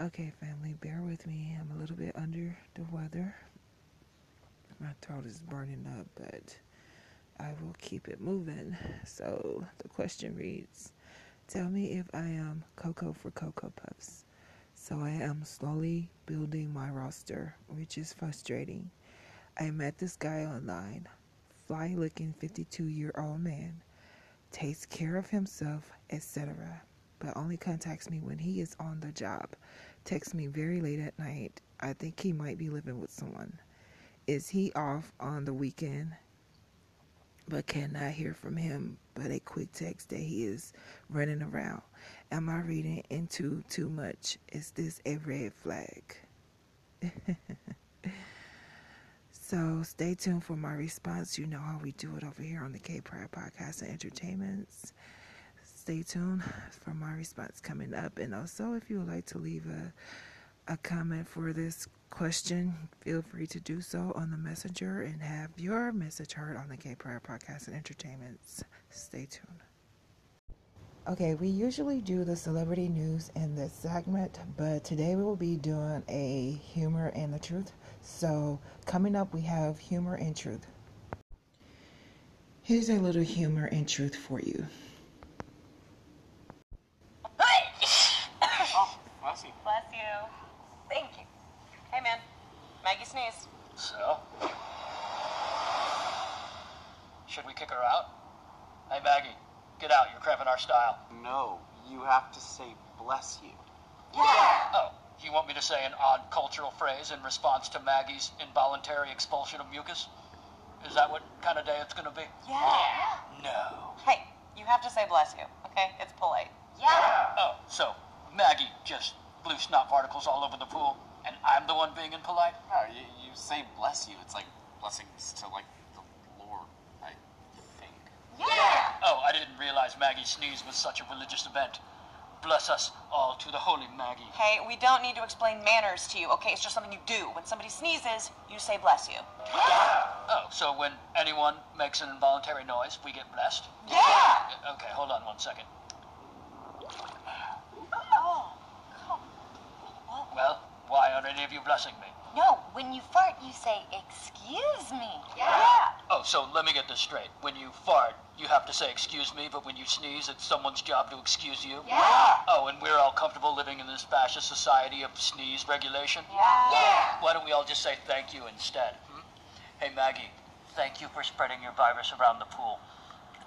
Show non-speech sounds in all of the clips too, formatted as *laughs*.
Okay, family, bear with me. I'm a little bit under the weather. My throat is burning up, but I will keep it moving. So the question reads Tell me if I am Coco for Cocoa Puffs. So I am slowly building my roster, which is frustrating. I met this guy online, fly looking 52 year old man, takes care of himself, etc but only contacts me when he is on the job. Texts me very late at night. I think he might be living with someone. Is he off on the weekend? But cannot hear from him but a quick text that he is running around. Am I reading into too much? Is this a red flag? *laughs* so stay tuned for my response. You know how we do it over here on the K Pride Podcast and Entertainments stay tuned for my response coming up. And also, if you would like to leave a, a comment for this question, feel free to do so on the messenger and have your message heard on the Gay Prayer Podcast and Entertainments. Stay tuned. Okay, we usually do the celebrity news in this segment, but today we will be doing a humor and the truth. So, coming up, we have humor and truth. Here's a little humor and truth for you. Sneeze. So? Should we kick her out? Hey, Maggie, get out. You're cramping our style. No, you have to say bless you. Yeah! Oh, you want me to say an odd cultural phrase in response to Maggie's involuntary expulsion of mucus? Is that what kind of day it's gonna be? Yeah. Oh, no. Hey, you have to say bless you, okay? It's polite. Yeah. Oh, so Maggie just blew snot particles all over the pool. And I'm the one being impolite? No, you, you say bless you. It's like blessings to like the Lord, I think. Yeah! Oh, I didn't realize Maggie sneeze was such a religious event. Bless us all to the holy Maggie. Hey, we don't need to explain manners to you, okay? It's just something you do. When somebody sneezes, you say bless you. Yeah! Oh, so when anyone makes an involuntary noise, we get blessed? Yeah! Okay, hold on one second. Oh. come on. Well, why aren't any of you blessing me? No, when you fart, you say, excuse me. Yeah. Oh, so let me get this straight. When you fart, you have to say excuse me, but when you sneeze, it's someone's job to excuse you? Yeah. Oh, and we're all comfortable living in this fascist society of sneeze regulation? Yeah. Yeah. Why don't we all just say thank you instead? Hmm? Hey, Maggie, thank you for spreading your virus around the pool.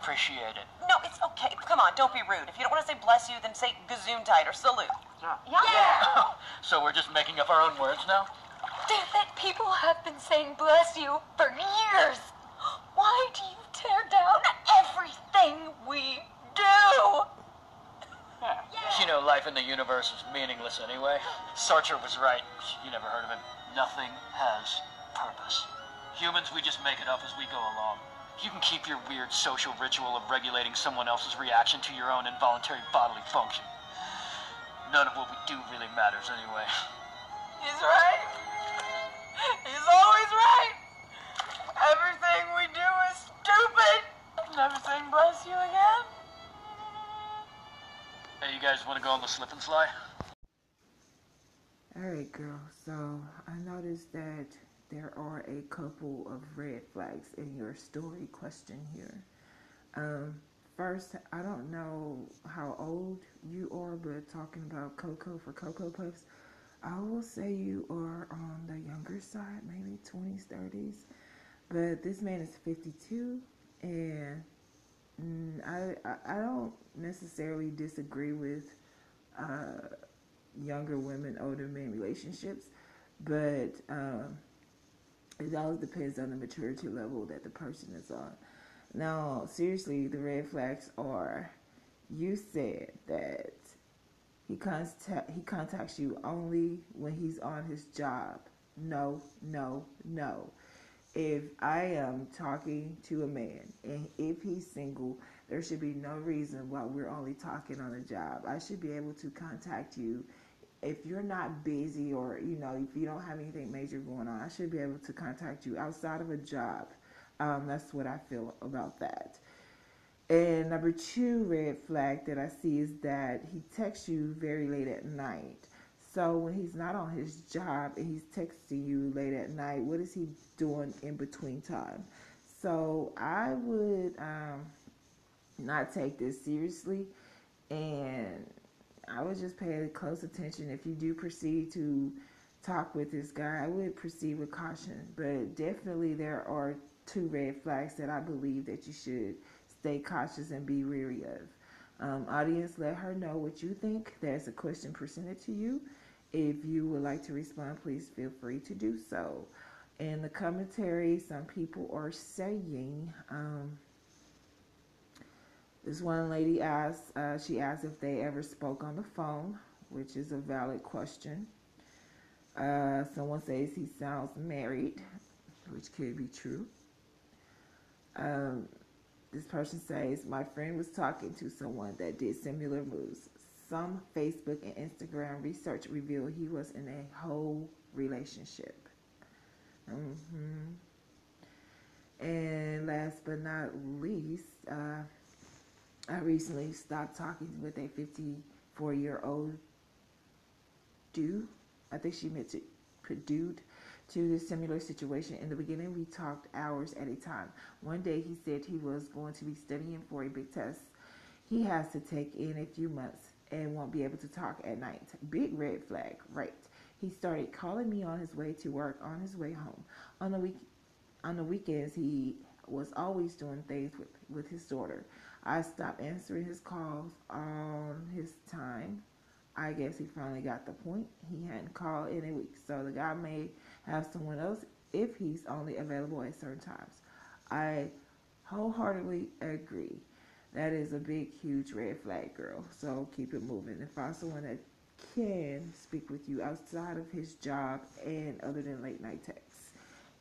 Appreciate it. No, it's okay. Come on, don't be rude. If you don't want to say bless you, then say gesundheit or salute. Yeah. *laughs* so we're just making up our own words now? Damn it, people have been saying bless you for years. Why do you tear down everything we do? Yeah. *laughs* You know, life in the universe is meaningless anyway. Sartre was right. You never heard of him. Nothing has purpose. Humans, we just make it up as we go along. You can keep your weird social ritual of regulating someone else's reaction to your own involuntary bodily function. None of what we do really matters anyway. He's right. He's always right. Everything we do is stupid. Never saying bless you again. Hey, you guys want to go on the slip and slide? Alright, girl. So I noticed that there are a couple of red flags in your story question here. Um, first, I don't know how old you are, but talking about Cocoa for Cocoa Puffs, I will say you are on the younger side, maybe 20s, 30s. But this man is 52, and mm, I, I, don't necessarily disagree with uh, younger women, older men relationships, but um, it always depends on the maturity level that the person is on. Now, seriously, the red flags are you said that he contact he contacts you only when he's on his job. No, no, no. If I am talking to a man and if he's single, there should be no reason why we're only talking on a job. I should be able to contact you if you're not busy or you know if you don't have anything major going on. I should be able to contact you outside of a job. Um, that's what I feel about that. And number two red flag that I see is that he texts you very late at night. So when he's not on his job and he's texting you late at night, what is he doing in between time? So I would um, not take this seriously, and I would just pay close attention. If you do proceed to talk with this guy, I would proceed with caution. But definitely, there are two red flags that I believe that you should stay cautious and be wary of. Um, audience, let her know what you think. There's a question presented to you. If you would like to respond, please feel free to do so. In the commentary, some people are saying, um, this one lady asked, uh, she asked if they ever spoke on the phone, which is a valid question. Uh, someone says he sounds married, which could be true. Um, this person says, My friend was talking to someone that did similar moves. Some Facebook and Instagram research revealed he was in a whole relationship. Mm-hmm. And last but not least, uh, I recently stopped talking with a 54 year old dude. I think she meant to dude to this similar situation. In the beginning, we talked hours at a time. One day, he said he was going to be studying for a big test he has to take in a few months and won't be able to talk at night. Big red flag, right? He started calling me on his way to work, on his way home. On the week, on the weekends, he was always doing things with, with his daughter. I stopped answering his calls on his time. I guess he finally got the point. He hadn't called in a week, so the guy may have someone else if he's only available at certain times. I wholeheartedly agree. That is a big, huge red flag, girl. So keep it moving and find someone that can speak with you outside of his job and other than late night texts.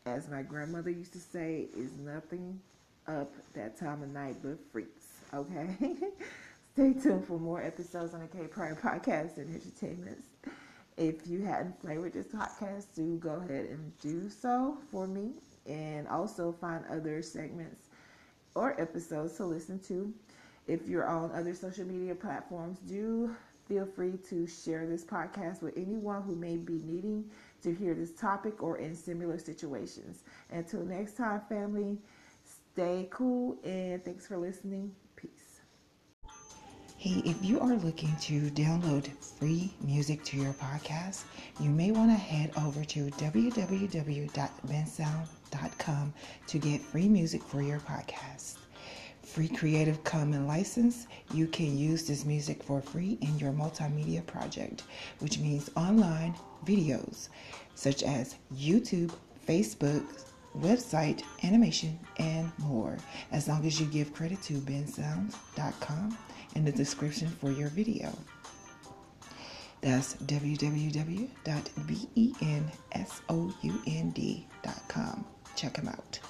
As my grandmother used to say, is nothing up that time of night but freaks. Okay? *laughs* Stay tuned for more episodes on the K Prime Podcast and Entertainments. If you hadn't flavored this podcast, do go ahead and do so for me. And also find other segments or episodes to listen to. If you're on other social media platforms, do feel free to share this podcast with anyone who may be needing to hear this topic or in similar situations. Until next time, family, stay cool and thanks for listening. Hey, if you are looking to download free music to your podcast, you may want to head over to www.bensound.com to get free music for your podcast. Free Creative Commons license, you can use this music for free in your multimedia project, which means online videos such as YouTube, Facebook, website, animation, and more, as long as you give credit to bensound.com in the description for your video. That's www.bensound.com. Check them out.